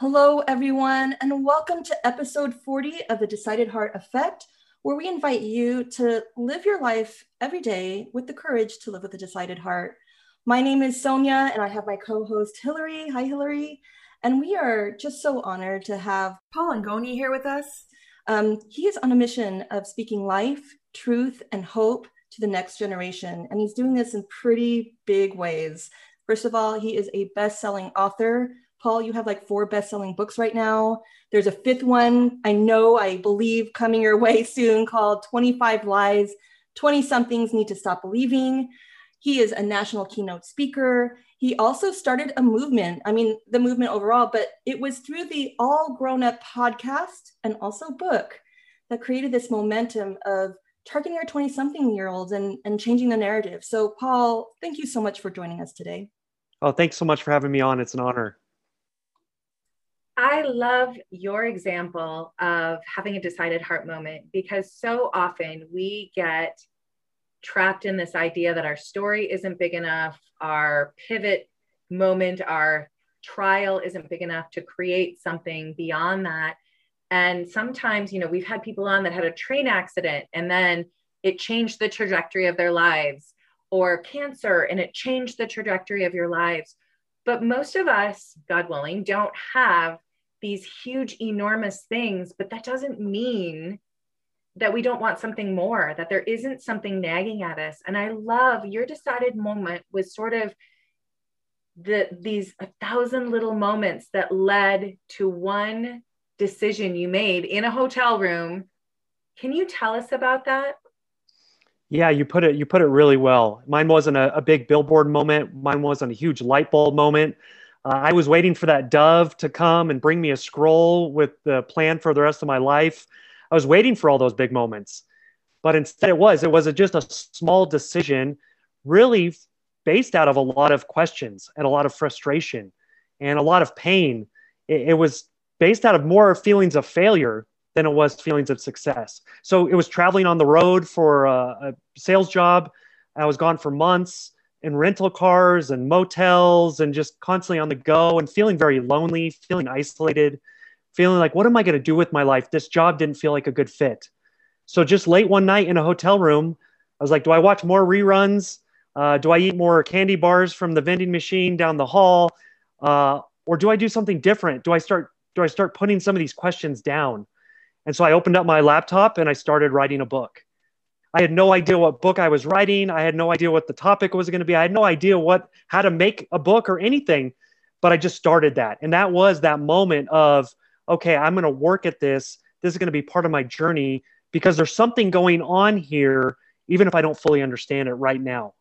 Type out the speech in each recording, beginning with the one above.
Hello, everyone, and welcome to episode 40 of the Decided Heart Effect, where we invite you to live your life every day with the courage to live with a decided heart. My name is Sonia, and I have my co host Hillary. Hi, Hillary. And we are just so honored to have Paul Angone here with us. Um, he is on a mission of speaking life, truth, and hope to the next generation, and he's doing this in pretty big ways. First of all, he is a best selling author Paul, you have like four best-selling books right now. There's a fifth one, I know, I believe, coming your way soon called 25 Lies 20 Somethings Need to Stop Believing. He is a national keynote speaker. He also started a movement. I mean, the movement overall, but it was through the All Groan Up podcast and also book that created this momentum of targeting our 20 something year olds and, and changing the narrative. So, Paul, thank you so much for joining us today. Oh, thanks so much for having me on. It's an honor. I love your example of having a decided heart moment because so often we get trapped in this idea that our story isn't big enough, our pivot moment, our trial isn't big enough to create something beyond that. And sometimes, you know, we've had people on that had a train accident and then it changed the trajectory of their lives, or cancer and it changed the trajectory of your lives. But most of us, God willing, don't have these huge, enormous things, but that doesn't mean that we don't want something more, that there isn't something nagging at us. And I love your decided moment was sort of the these a thousand little moments that led to one decision you made in a hotel room. Can you tell us about that? Yeah, you put it you put it really well. Mine wasn't a, a big billboard moment. Mine wasn't a huge light bulb moment. Uh, I was waiting for that dove to come and bring me a scroll with the plan for the rest of my life. I was waiting for all those big moments. But instead, it was, it was a, just a small decision, really based out of a lot of questions and a lot of frustration and a lot of pain. It, it was based out of more feelings of failure than it was feelings of success. So it was traveling on the road for a, a sales job. I was gone for months in rental cars and motels and just constantly on the go and feeling very lonely, feeling isolated, feeling like, what am I going to do with my life? This job didn't feel like a good fit. So just late one night in a hotel room, I was like, do I watch more reruns? Uh, do I eat more candy bars from the vending machine down the hall? Uh, or do I do something different? Do I start do I start putting some of these questions down? And so I opened up my laptop and I started writing a book. I had no idea what book I was writing. I had no idea what the topic was going to be. I had no idea what how to make a book or anything, but I just started that. And that was that moment of okay, I'm going to work at this. This is going to be part of my journey because there's something going on here even if I don't fully understand it right now.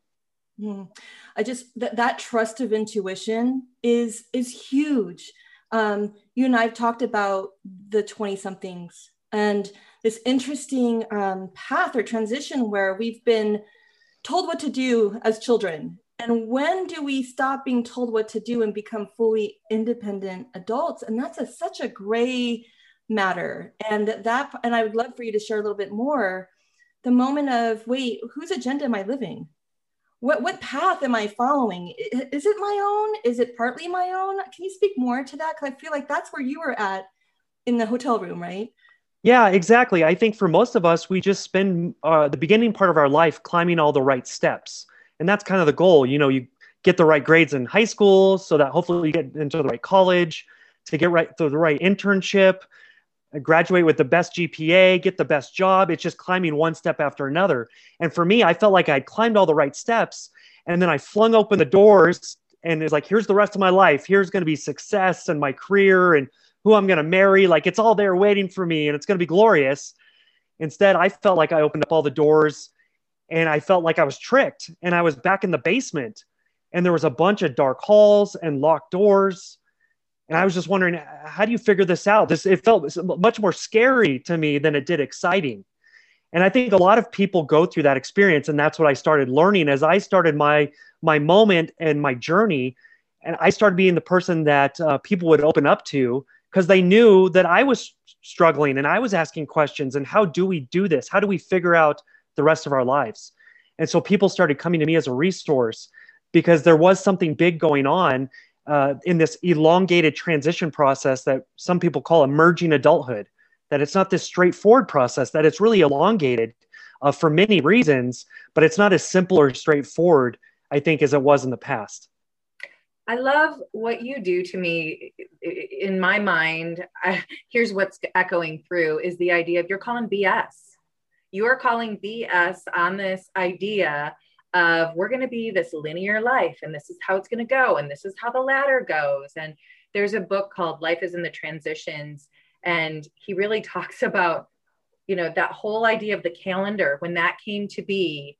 Mm. I just that that trust of intuition is is huge. Um, you and I've talked about the 20 somethings and this interesting um, path or transition where we've been told what to do as children. And when do we stop being told what to do and become fully independent adults? And that's a, such a gray matter. And that, and I would love for you to share a little bit more the moment of wait, whose agenda am I living? What, what path am I following? Is it my own? Is it partly my own? Can you speak more to that? Because I feel like that's where you were at in the hotel room, right? Yeah, exactly. I think for most of us, we just spend uh, the beginning part of our life climbing all the right steps. And that's kind of the goal. You know, you get the right grades in high school so that hopefully you get into the right college, to get right to the right internship, graduate with the best GPA, get the best job. It's just climbing one step after another. And for me, I felt like I'd climbed all the right steps. And then I flung open the doors and it's like, here's the rest of my life. Here's going to be success and my career and who I'm going to marry. Like it's all there waiting for me and it's going to be glorious. Instead, I felt like I opened up all the doors and I felt like I was tricked and I was back in the basement and there was a bunch of dark halls and locked doors. And I was just wondering, how do you figure this out? This it felt much more scary to me than it did exciting. And I think a lot of people go through that experience, and that's what I started learning as I started my my moment and my journey. And I started being the person that uh, people would open up to because they knew that I was struggling and I was asking questions and how do we do this? How do we figure out the rest of our lives? And so people started coming to me as a resource because there was something big going on uh, in this elongated transition process that some people call emerging adulthood. That it's not this straightforward process. That it's really elongated uh, for many reasons, but it's not as simple or straightforward, I think, as it was in the past. I love what you do to me. In my mind, I, here's what's echoing through is the idea of you're calling BS. You are calling BS on this idea of we're going to be this linear life and this is how it's going to go and this is how the ladder goes. And there's a book called Life is in the Transitions. And he really talks about, you know, that whole idea of the calendar when that came to be,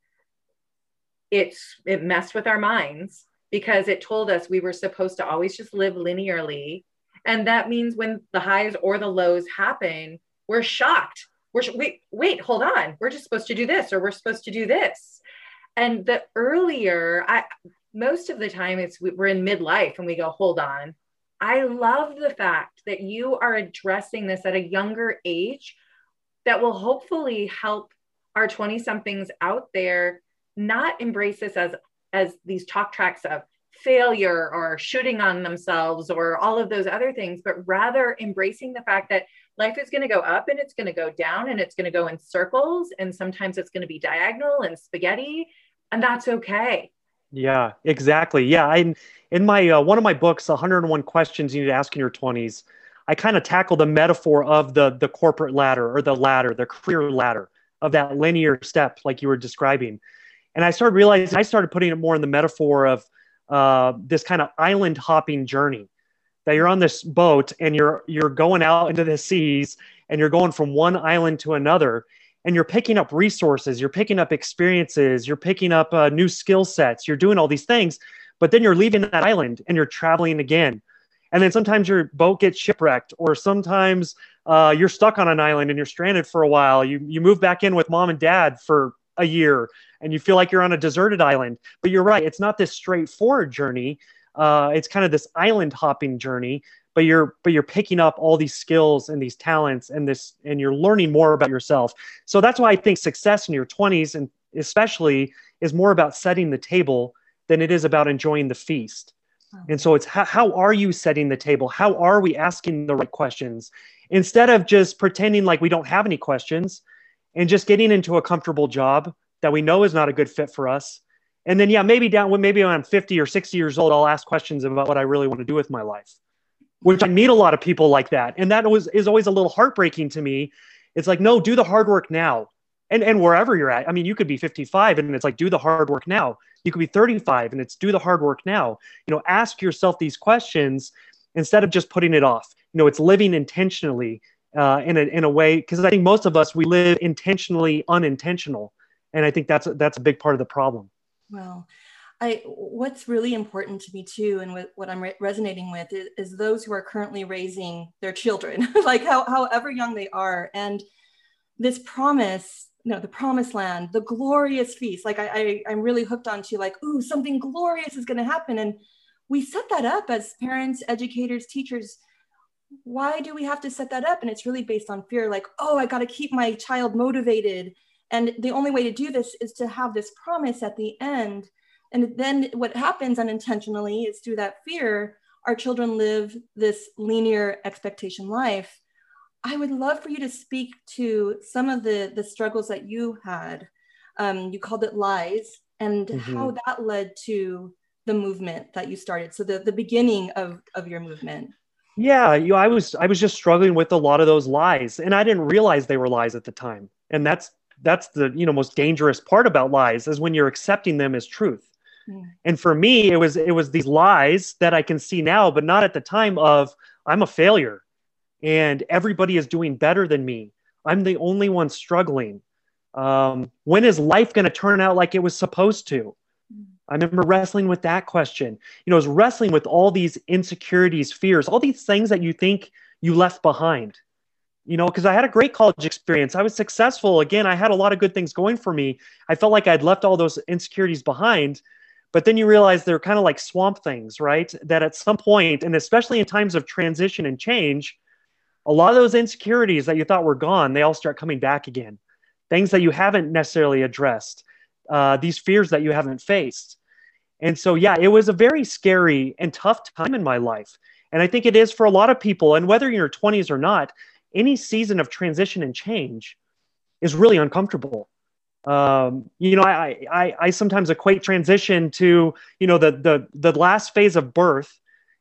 it's it messed with our minds because it told us we were supposed to always just live linearly. And that means when the highs or the lows happen, we're shocked. We're, wait, wait, hold on. We're just supposed to do this or we're supposed to do this. And the earlier, I, most of the time it's we're in midlife and we go, hold on. I love the fact that you are addressing this at a younger age that will hopefully help our 20 somethings out there not embrace this as as these talk tracks of failure or shooting on themselves or all of those other things, but rather embracing the fact that life is going to go up and it's going to go down and it's going to go in circles. And sometimes it's going to be diagonal and spaghetti, and that's okay. Yeah, exactly. Yeah. I, in my, uh, one of my books, 101 questions you need to ask in your 20s, I kind of tackle the metaphor of the, the corporate ladder or the ladder, the career ladder of that linear step, like you were describing and I started realizing I started putting it more in the metaphor of uh, this kind of island hopping journey that you're on this boat and you're you're going out into the seas and you're going from one island to another and you're picking up resources you're picking up experiences you're picking up uh, new skill sets you're doing all these things but then you're leaving that island and you're traveling again. And then sometimes your boat gets shipwrecked or sometimes uh, you're stuck on an island and you're stranded for a while. You, you move back in with mom and dad for a year and you feel like you're on a deserted island. But you're right, it's not this straightforward journey. Uh, it's kind of this island hopping journey but you're but you're picking up all these skills and these talents and this and you're learning more about yourself. So that's why i think success in your 20s and especially is more about setting the table than it is about enjoying the feast. And so it's how, how are you setting the table? How are we asking the right questions? Instead of just pretending like we don't have any questions and just getting into a comfortable job that we know is not a good fit for us. And then, yeah, maybe down when maybe when I'm 50 or 60 years old, I'll ask questions about what I really want to do with my life, which I meet a lot of people like that. And that was, is always a little heartbreaking to me. It's like, no, do the hard work now. And, and wherever you're at, I mean, you could be 55 and it's like, do the hard work now. You could be 35 and it's do the hard work now. You know, ask yourself these questions instead of just putting it off. You know, it's living intentionally uh, in, a, in a way, because I think most of us, we live intentionally unintentional and i think that's that's a big part of the problem well I, what's really important to me too, and what, what I'm re- resonating with is, is, those who are currently raising their children, like how, however young they are, and this promise, you know, the promised land, the glorious feast. Like I, I I'm really hooked onto like, ooh, something glorious is going to happen, and we set that up as parents, educators, teachers. Why do we have to set that up? And it's really based on fear, like, oh, I got to keep my child motivated and the only way to do this is to have this promise at the end. And then what happens unintentionally is through that fear, our children live this linear expectation life. I would love for you to speak to some of the, the struggles that you had. Um, you called it lies, and mm-hmm. how that led to the movement that you started. So the, the beginning of, of your movement. Yeah, you know, I was I was just struggling with a lot of those lies, and I didn't realize they were lies at the time. And that's that's the you know most dangerous part about lies is when you're accepting them as truth mm. and for me it was it was these lies that i can see now but not at the time of i'm a failure and everybody is doing better than me i'm the only one struggling um, when is life going to turn out like it was supposed to. I remember wrestling with that question you know i was wrestling with all these insecurities fears all these things that you think you left behind you know, because I had a great college experience. I was successful. Again, I had a lot of good things going for me. I felt like I'd left all those insecurities behind. But then you realize they're kind of like swamp things, right? That at some point, and especially in times of transition and change, a lot of those insecurities that you thought were gone, they all start coming back again. Things that you haven't necessarily addressed, uh, these fears that you haven't faced. And so, yeah, it was a very scary and tough time in my life. And I think it is for a lot of people. And whether you're in your 20s or not, any season of transition and change is really uncomfortable. Um, you know, I, I, I sometimes equate transition to, you know, the, the, the last phase of birth.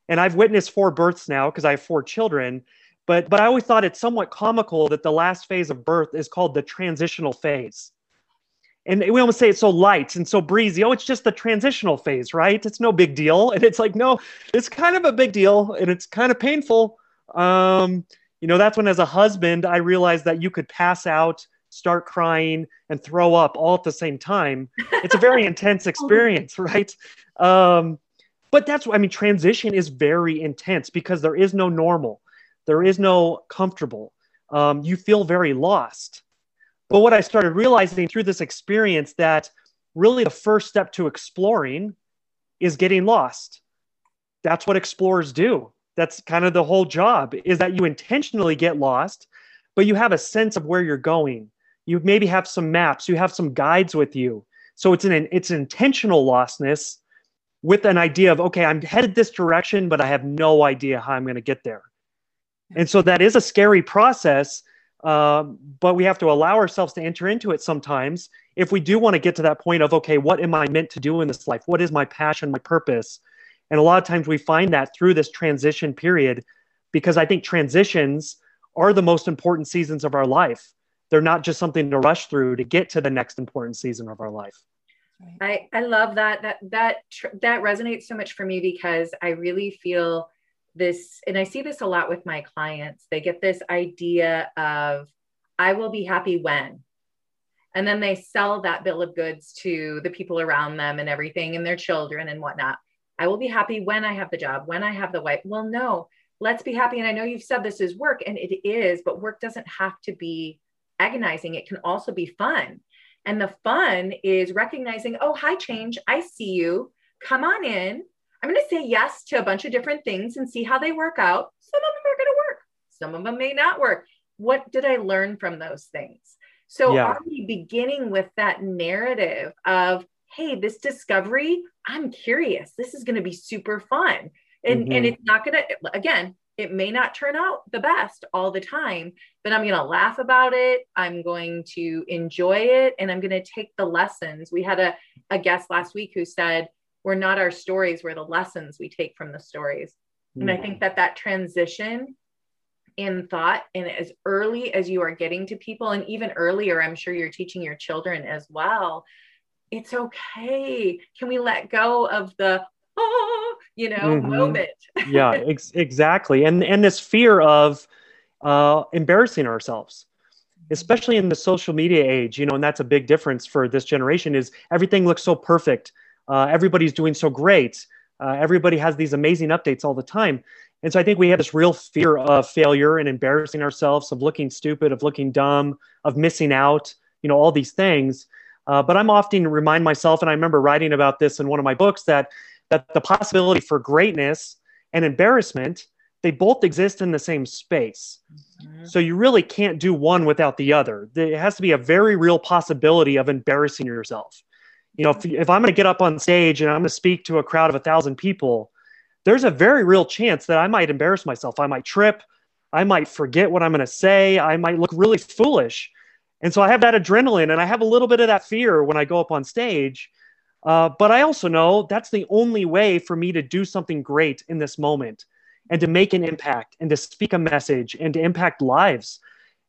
And I've witnessed four births now because I have four children. But, but I always thought it's somewhat comical that the last phase of birth is called the transitional phase and we almost say it's so light and so breezy. Oh, it's just the transitional phase, right? It's no big deal. And it's like, no, it's kind of a big deal and it's kind of painful. Um, you know, that's when as a husband, I realized that you could pass out, start crying, and throw up all at the same time. It's a very intense experience, right? Um, but that's I mean, transition is very intense because there is no normal, there is no comfortable. Um, you feel very lost. But what I started realizing through this experience that really the first step to exploring is getting lost. That's what explorers do. That's kind of the whole job is that you intentionally get lost, but you have a sense of where you're going. You maybe have some maps, you have some guides with you. So it's an it's intentional lostness with an idea of okay, I'm headed this direction, but I have no idea how I'm going to get there. And so that is a scary process um, but we have to allow ourselves to enter into it sometimes if we do want to get to that point of, okay, what am I meant to do in this life? What is my passion, my purpose? And a lot of times we find that through this transition period because I think transitions are the most important seasons of our life. They're not just something to rush through to get to the next important season of our life. I, I love that that that that resonates so much for me because I really feel this, and I see this a lot with my clients. They get this idea of, I will be happy when. And then they sell that bill of goods to the people around them and everything and their children and whatnot. I will be happy when I have the job, when I have the wife. Well, no, let's be happy. And I know you've said this is work, and it is, but work doesn't have to be agonizing. It can also be fun. And the fun is recognizing, oh, hi, change. I see you. Come on in. I'm going to say yes to a bunch of different things and see how they work out. Some of them are going to work, some of them may not work. What did I learn from those things? So, yeah. are we beginning with that narrative of, hey, this discovery, I'm curious. This is going to be super fun. And, mm-hmm. and it's not going to, again, it may not turn out the best all the time, but I'm going to laugh about it. I'm going to enjoy it and I'm going to take the lessons. We had a, a guest last week who said, we're not our stories we're the lessons we take from the stories. And i think that that transition in thought and as early as you are getting to people and even earlier i'm sure you're teaching your children as well it's okay. Can we let go of the oh, you know mm-hmm. moment? Yeah ex- exactly. And and this fear of uh, embarrassing ourselves especially in the social media age you know and that's a big difference for this generation is everything looks so perfect uh, everybody's doing so great. Uh, everybody has these amazing updates all the time. And so I think we have this real fear of failure and embarrassing ourselves, of looking stupid, of looking dumb, of missing out, you know, all these things. Uh, but I'm often remind myself, and I remember writing about this in one of my books, that that the possibility for greatness and embarrassment they both exist in the same space. Mm-hmm. So you really can't do one without the other. There has to be a very real possibility of embarrassing yourself you know, if, if I'm going to get up on stage and I'm going to speak to a crowd of a thousand people, there's a very real chance that I might embarrass myself. I might trip. I might forget what I'm going to say. I might look really foolish. And so I have that adrenaline and I have a little bit of that fear when I go up on stage. Uh, but I also know that's the only way for me to do something great in this moment and to make an impact and to speak a message and to impact lives.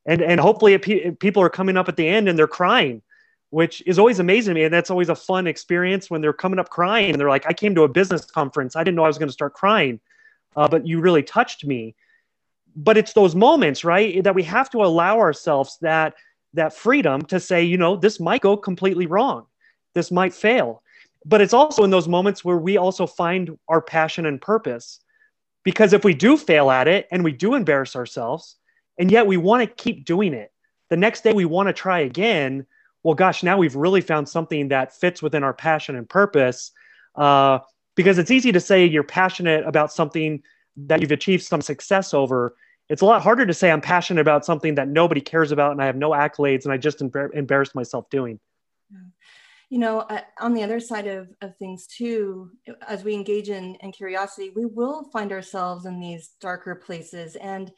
And, and hopefully, people are coming up at the end and they're crying which is always amazing to me. And that's always a fun experience when they're coming up crying and they're like, I came to a business conference. I didn't know I was going to start crying, uh, but you really touched me. But it's those moments, right, that we have to allow ourselves that that freedom to say, you know, this might go completely wrong. This might fail. But it's also in those moments where we also find our passion and purpose. Because if we do fail at it and we do embarrass ourselves, and yet we want to keep doing it, the next day we want to try again, well, gosh, now we've really found something that fits within our passion and purpose. Uh, because it's easy to say you're passionate about something that you've achieved some success over. It's a lot harder to say I'm passionate about something that nobody cares about and I have no accolades and I just embar- embarrassed myself doing. you know, on the other side of, of things too, as we engage in, in curiosity, we will find ourselves in these darker places. And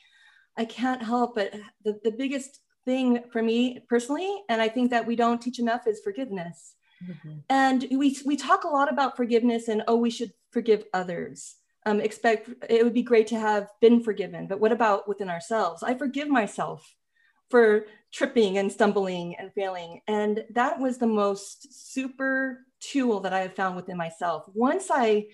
I can't help but the, the biggest thing for me personally, and I think that we don't teach enough is forgiveness. Mm-hmm. And we, we talk a lot about forgiveness and, oh, we should forgive others. Um, expect it would be great to have been forgiven, but what about within ourselves? I forgive myself for tripping and stumbling and failing. And that was the most super tool that I have found within myself. Once I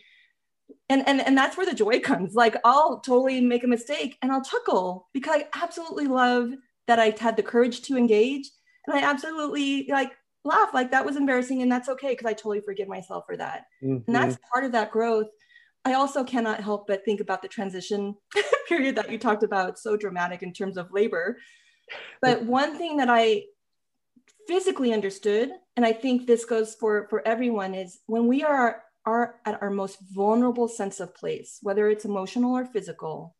and and and that's where the joy comes. Like I'll totally make a mistake and I'll chuckle because I absolutely love that I had the courage to engage and I absolutely like laugh like that was embarrassing and that's okay because I totally forgive myself for that. Mm-hmm. And that's part of that growth. I also cannot help but think about the transition period that you talked about, so dramatic in terms of labor. But one thing that I physically understood, and I think this goes for, for everyone, is when we are, are at our most vulnerable sense of place, whether it's emotional or physical,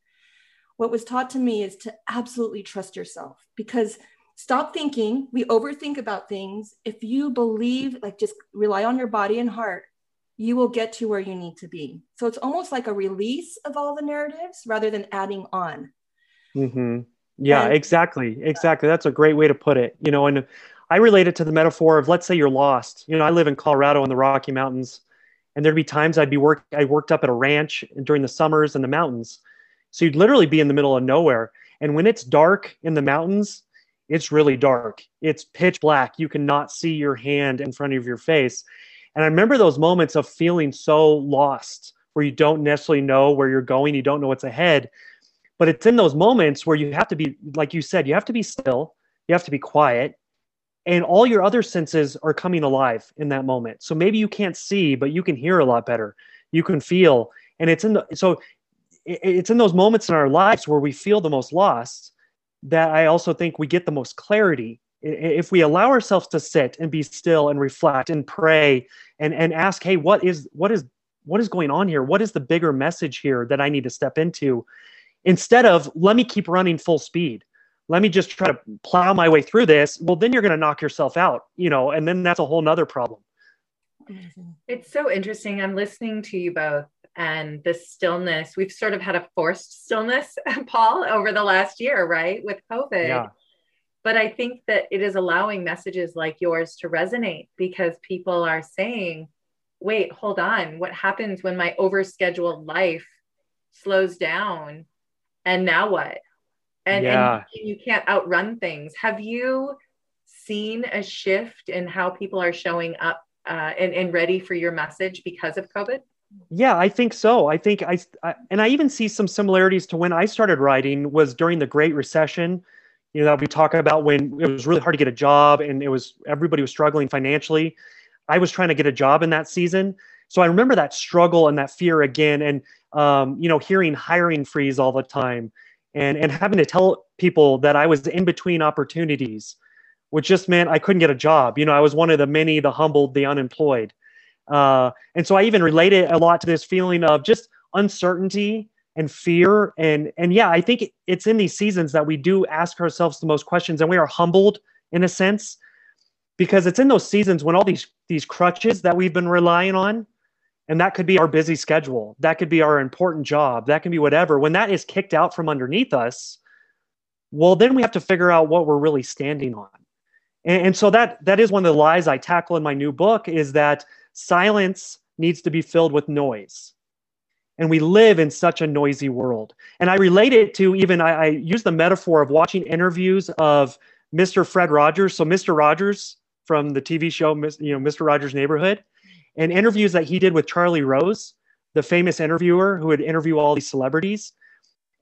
what was taught to me is to absolutely trust yourself because stop thinking. We overthink about things. If you believe, like just rely on your body and heart, you will get to where you need to be. So it's almost like a release of all the narratives rather than adding on. Mm-hmm. Yeah, and, exactly. Exactly. That's a great way to put it. You know, and I relate it to the metaphor of let's say you're lost. You know, I live in Colorado in the Rocky Mountains, and there'd be times I'd be work I worked up at a ranch during the summers in the mountains. So you'd literally be in the middle of nowhere. And when it's dark in the mountains, it's really dark. It's pitch black. You cannot see your hand in front of your face. And I remember those moments of feeling so lost where you don't necessarily know where you're going, you don't know what's ahead. But it's in those moments where you have to be, like you said, you have to be still, you have to be quiet, and all your other senses are coming alive in that moment. So maybe you can't see, but you can hear a lot better. You can feel, and it's in the so it's in those moments in our lives where we feel the most lost that I also think we get the most clarity. If we allow ourselves to sit and be still and reflect and pray and and ask hey what is what is what is going on here? What is the bigger message here that i need to step into? Instead of let me keep running full speed. Let me just try to plow my way through this. Well then you're going to knock yourself out you know and then that's a whole nother problem. Mm-hmm. It's so interesting. I'm listening to you both and the stillness we've sort of had a forced stillness paul over the last year right with covid. Yeah. but i think that it is allowing messages like yours to resonate because people are saying wait hold on. What happens when my overscheduled life slows down? And now what? And, yeah. and you can't outrun things. Have you seen a shift in how people are showing up uh, and, and ready for your message because of covid yeah i think so i think I, I, and i even see some similarities to when i started writing was during the great recession you know that we talk about when it was really hard to get a job and it was everybody was struggling financially i was trying to get a job in that season so i remember that struggle and that fear again and um, you know, hearing hiring freeze all the time and, and having to tell people that I was in between opportunities, which just meant I couldn't get a job. You know, I was one of the many, the humbled, the unemployed. Uh, and so I even related a lot to this feeling of just uncertainty and fear. And, and yeah, I think it's in these seasons that we do ask ourselves the most questions and we are humbled in a sense because it's in those seasons when all these, these crutches that we've been relying on and that could be our busy schedule. That could be our important job. That can be whatever. When that is kicked out from underneath us, well, then we have to figure out what we're really standing on. And, and so that that is one of the lies I tackle in my new book is that silence needs to be filled with noise. And we live in such a noisy world. And I relate it to even, I, I use the metaphor of watching interviews of Mr. Fred Rogers. So Mr. Rogers from the TV show, you know, Mr. Rogers' Neighborhood and interviews that he did with Charlie Rose, the famous interviewer who would interview all these celebrities.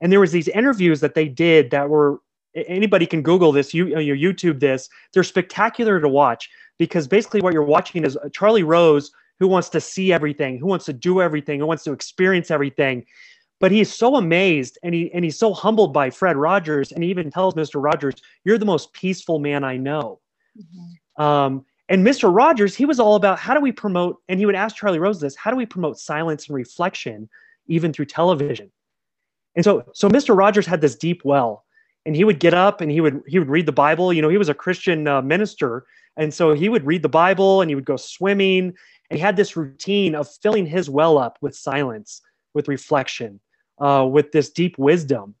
And there was these interviews that they did that were anybody can Google this, you, you YouTube this. They're spectacular to watch because basically what you're watching is Charlie Rose who wants to see everything, who wants to do everything, who wants to experience everything. But he's so amazed and he and he's so humbled by Fred Rogers, and he even tells Mr. Rogers, "You're the most peaceful man I know." Mm-hmm. Um, and Mr. Rogers, he was all about how do we promote, and he would ask Charlie Rose this, how do we promote silence and reflection even through television? And so, so Mr. Rogers had this deep well, and he would get up and he would he would read the bible you know he was a christian uh, minister and so he would read the bible and he would go swimming. And he had this routine of filling his well up with silence with reflection uh, with this deep wisdom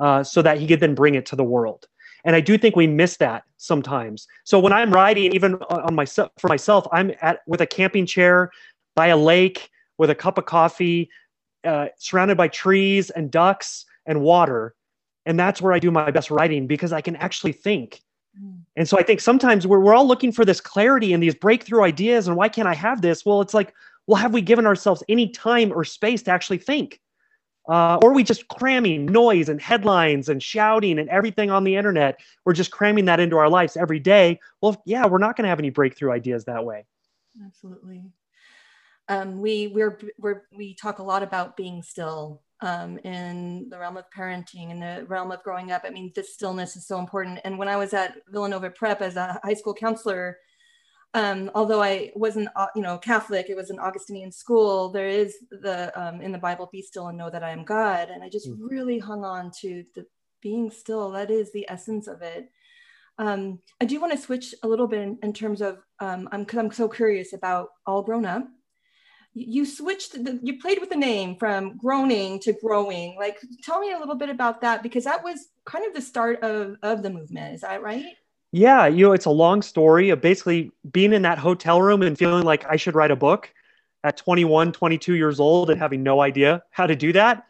uh, so that he could then bring it to the world. And i do think we miss that sometimes. So when i'm riding even on myself for myself i'm at with a camping chair by a lake with a cup of coffee uh, surrounded by trees and ducks and water. And that's where i do my best writing because i can actually think. And so i think sometimes we're, we're all looking for this clarity and these breakthrough ideas and why can't i have this? Well it's like well have we given ourselves any time or space to actually think? Uh, or we just cramming noise and headlines and shouting and everything on the internet? We're just cramming that into our lives every day. Well yeah we're not going to have any breakthrough ideas that way. Absolutely. Um, we we're, we're we talk a lot about being still um, in the realm of parenting in the realm of growing up. I mean, this stillness is so important. And when I was at Villanova Prep as a high school counselor, um, although I wasn't, uh, you know, Catholic, it was an Augustinian school. There is the um, in the Bible, "Be still and know that I am God," and I just mm-hmm. really hung on to the being still. That is the essence of it. Um, I do want to switch a little bit in, in terms of um, I'm because I'm so curious about all groan up you switched the, you played with the name from groaning to growing. Like tell me a little bit about that because that was kind of the start of of the movement. Is that right? Yeah you know it's a long story of basically being in that hotel room and feeling like i should write a book at 21 22 years old and having no idea how to do that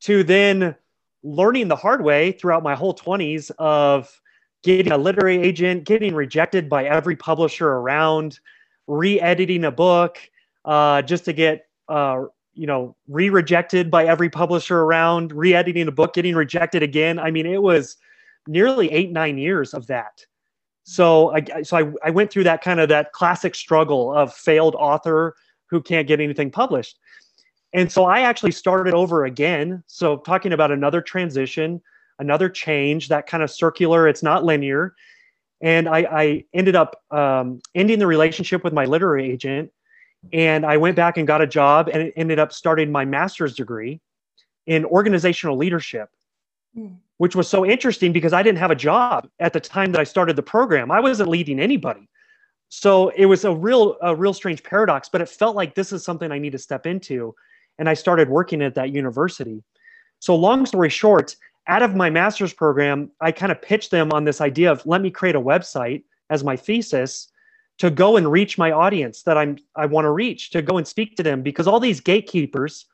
to then learning the hard way throughout my whole 20s of getting a literary agent getting rejected by every publisher around re-editing a book uh, just to get uh, you know re-rejected by every publisher around, re-editing a book, getting rejected again. I mean, it was nearly eight nine years of that. So I so I, I went through that kind of that classic struggle of failed author who can't get anything published. And so I actually started over again. So talking about another transition, another change, that kind of circular, it's not linear. And I, I ended up um, ending the relationship with my literary agent and I went back and got a job and ended up starting my master's degree in organizational leadership, mm. which was so interesting because I didn't have a job at the time that I started the program. I wasn't leading anybody. So it was a real, a real strange paradox, but it felt like this is something I need to step into. And I started working at that university. So, long story short, out of my master's program, I kind of pitched them on this idea of let me create a website as my thesis to go and reach my audience that I'm I want to reach, to go and speak to them because all these gatekeepers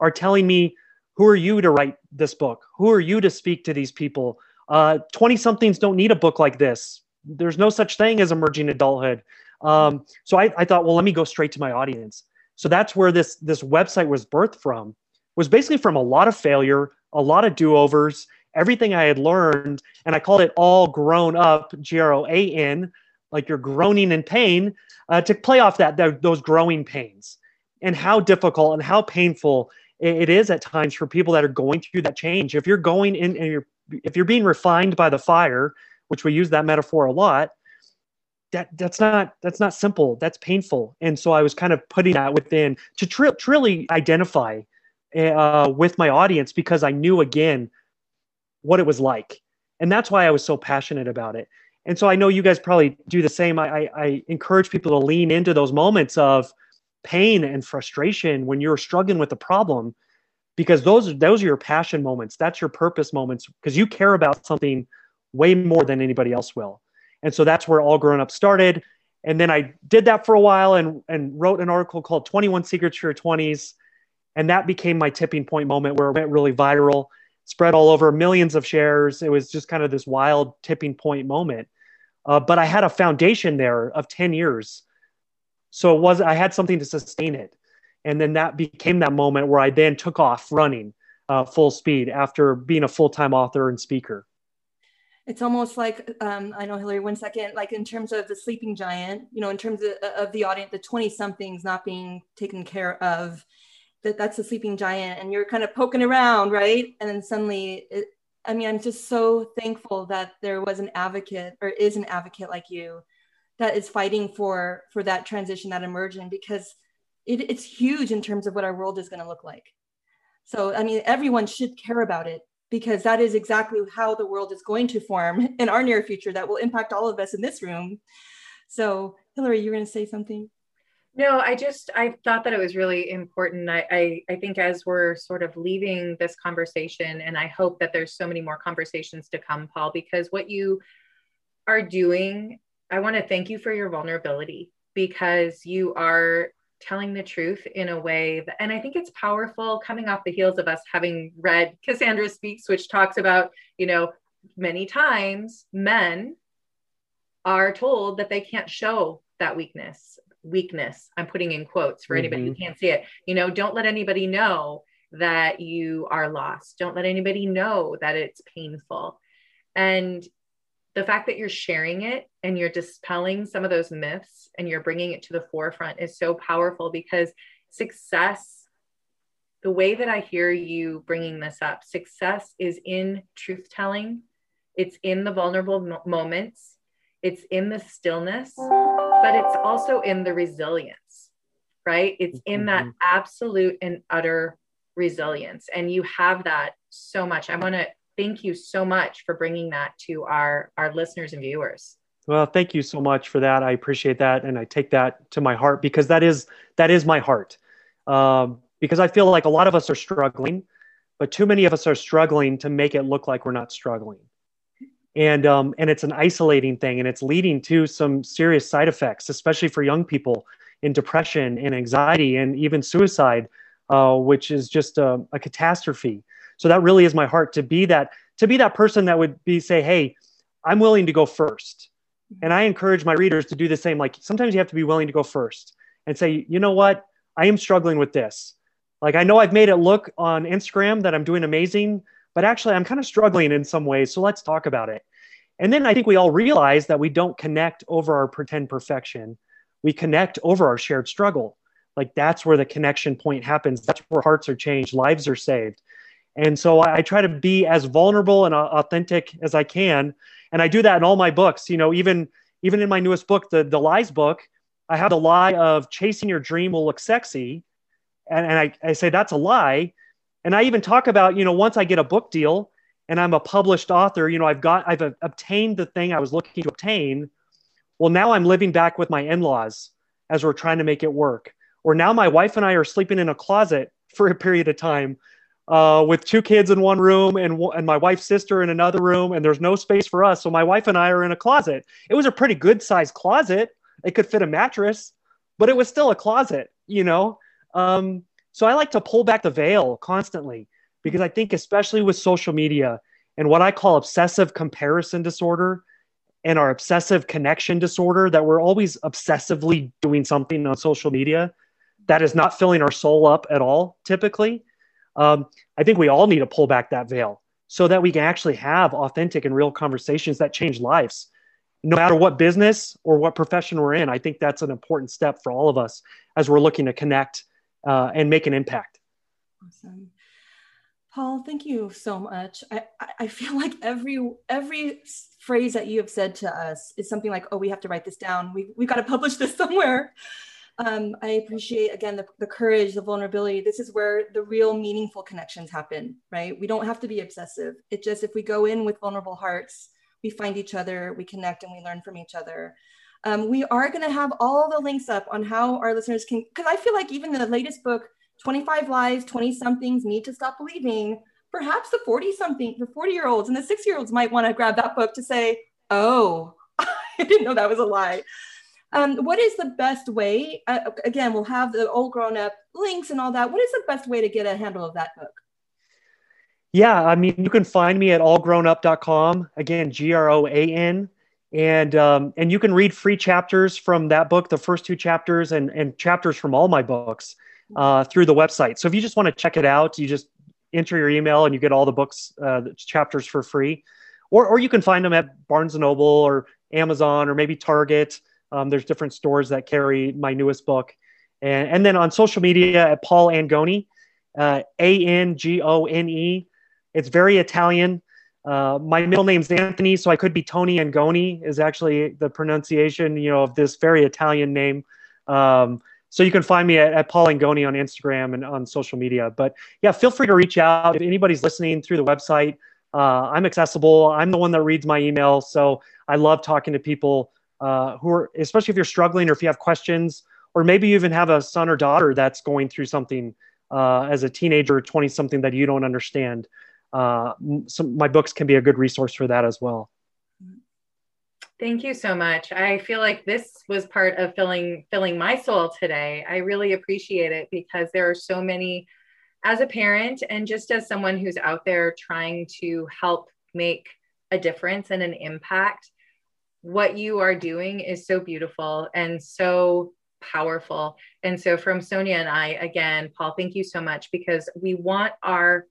are telling me, who are you to write this book? Who are you to speak to these people? 20 uh, somethings don't need a book like this. There's no such thing as emerging adulthood. Um, so I, I thought, well, let me go straight to my audience. So that's where this this website was birthed from. Was basically from a lot of failure, a lot of do-overs, everything I had learned, and I called it all groan up, G R O A N, like you're groaning in pain, uh, to play off that, that those growing pains and how difficult and how painful it is at times for people that are going through that change. If you're going in and you're if you're being refined by the fire, which we use that metaphor a lot, that that's not that's not simple. That's painful. And so I was kind of putting that within to tr- truly identify uh, with my audience because I knew again what it was like, and that's why I was so passionate about it. And so I know you guys probably do the same. I, I, encourage people to lean into those moments of pain and frustration when you're struggling with a problem because those those are your passion moments. That's your purpose moments because you care about something way more than anybody else will. And so that's where all groan up started. And then i did that for a while and and wrote an article called 21 secrets for your 20s and that became my tipping point moment where it went really viral spread all over millions of shares. It was just kind of this wild tipping point moment uh, but I had a foundation there of 10 years. So it was, I had something to sustain it. And then that became that moment where I then took off running uh, full speed after being a full time author and speaker. It's almost like, um, I know, Hillary, one second, like in terms of the sleeping giant, you know, in terms of, of the audience, the 20 somethings not being taken care of, that that's a sleeping giant and you're kind of poking around, right? And then suddenly it, I mean, I'm just so thankful that there was an advocate or is an advocate like you that is fighting for for that transition, that emerging, because it, it's huge in terms of what our world is going to look like. So, I mean, everyone should care about it, because that is exactly how the world is going to form in our near future that will impact all of us in this room. So, Hillary, you're going to say something? No, I just I thought that it was really important. I, I, I think as we're sort of leaving this conversation, and I hope that there's so many more conversations to come, Paul, because what you are doing, I want to thank you for your vulnerability because you are telling the truth in a way that, and I think it's powerful coming off the heels of us having read Cassandra Speaks, which talks about, you know, many times men are told that they can't show that weakness. Weakness, I'm putting in quotes for anybody mm-hmm. who can't see it. You know, don't let anybody know that you are lost. Don't let anybody know that it's painful. And the fact that you're sharing it and you're dispelling some of those myths and you're bringing it to the forefront is so powerful because success the way that i hear you bringing this up success is in truth telling it's in the vulnerable moments it's in the stillness but it's also in the resilience right? It's in that mm-hmm. absolute and utter resilience. And you have that so much. I want to thank you so much for bringing that to our our listeners and viewers. Well thank you so much for that. I appreciate that and i take that to my heart because that is that is my heart. Um, because i feel like a lot of us are struggling but too many of us are struggling to make it look like we're not struggling and um, and it's an isolating thing and it's leading to some serious side effects especially for young people in depression and anxiety and even suicide uh, which is just a, a catastrophe. So that really is my heart to be that to be that person that would be say hey i'm willing to go first. And i encourage my readers to do the same. Like sometimes you have to be willing to go first and say you know what? I am struggling with this. Like i know i've made it look on instagram that i'm doing amazing but actually i'm kind of struggling in some ways so let's talk about it and then i think we all realize that we don't connect over our pretend perfection we connect over our shared struggle like that's where the connection point happens that's where hearts are changed lives are saved and so I, try to be as vulnerable and authentic as I can. And I do that in all my books. You know, even even in my newest book, the the lies book, I have the lie of chasing your dream will look sexy. And, and I, I say that's a lie. And I even talk about, you know, once I get a book deal and I'm a published author, you know, I've got I've obtained the thing I was looking to obtain. Well, now I'm living back with my in-laws as we're trying to make it work. Or now my wife and I are sleeping in a closet for a period of time uh, with two kids in one room and, and my wife's sister in another room, and there's no space for us. So my wife and I are in a closet. It was a pretty good sized closet. It could fit a mattress, but it was still a closet, you know? Um, so I like to pull back the veil constantly because I think, especially with social media and what I call obsessive comparison disorder and our obsessive connection disorder, that we're always obsessively doing something on social media that is not filling our soul up at all, typically um, I think we all need to pull back that veil so that we can actually have authentic and real conversations that change lives. No matter what business or what profession we're in, I think that's an important step for all of us as we're looking to connect uh, and make an impact. Awesome. Paul, thank you so much. I, I feel like every every phrase that you have said to us is something like, oh, we have to write this down. We, we've got to publish this somewhere. Um, I appreciate again the, the courage, the vulnerability. This is where the real meaningful connections happen, right? We don't have to be obsessive. It just if we go in with vulnerable hearts, we find each other, we connect, and we learn from each other. Um, we are going to have all the links up on how our listeners can, because I feel like even the latest book, 25 Lies, 20 somethings need to stop believing. Perhaps the 40 something, the 40 year olds and the six year olds might want to grab that book to say, oh, I didn't know that was a lie. Um, what is the best way? Uh, again, we'll have the All Groan Up links and all that. What is the best way to get a handle of that book? Yeah, I mean, you can find me at allgroanup.com. Again, G R O A N. And um, and you can read free chapters from that book, the first two chapters, and and chapters from all my books uh, through the website. So if you just want to check it out, you just enter your email and you get all the books uh, chapters for free, or or you can find them at Barnes and Noble or Amazon or maybe Target. Um, there's different stores that carry my newest book. And, and then on social media at Paul Angone, uh, A N G O N E. It's very Italian. Uh, my middle name's Anthony, so I could be Tony Angoni, is actually the pronunciation, you know, of this very Italian name. Um, So you can find me at, at Paul Angone on Instagram and on social media. But yeah, feel free to reach out if anybody's listening through the website. Uh, I'm accessible. I'm the one that reads my email, so I love talking to people uh, who are, especially if you're struggling or if you have questions, or maybe you even have a son or daughter that's going through something uh, as a teenager, 20 something that you don't understand. Uh, some, my books can be a good resource for that as well. Thank you so much. I feel like this was part of filling filling my soul today. I really appreciate it because there are so many as a parent and just as someone who's out there trying to help make a difference and an impact. What you are doing is so beautiful and so powerful. And so from Sonia and I again, Paul, thank you so much because we want our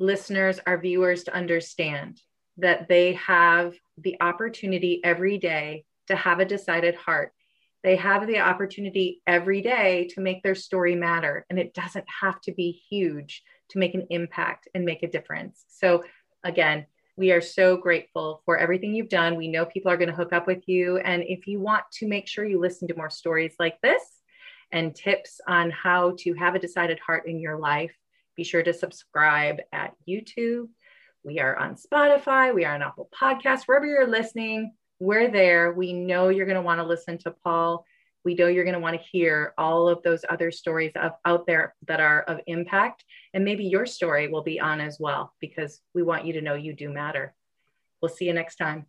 listeners, our viewers to understand that they have the opportunity every day to have a decided heart. They have the opportunity every day to make their story matter. And it doesn't have to be huge to make an impact and make a difference. So, again, we are so grateful for everything you've done. We know people are going to hook up with you. And if you want to make sure you listen to more stories like this and tips on how to have a decided heart in your life, be sure to subscribe at YouTube. We are on Spotify, we are on Apple Podcasts, wherever you're listening, we're there. We know you're going to want to listen to Paul. We know you're going to want to hear all of those other stories of, out there that are of impact. And maybe your story will be on as well, because we want you to know you do matter. We'll see you next time.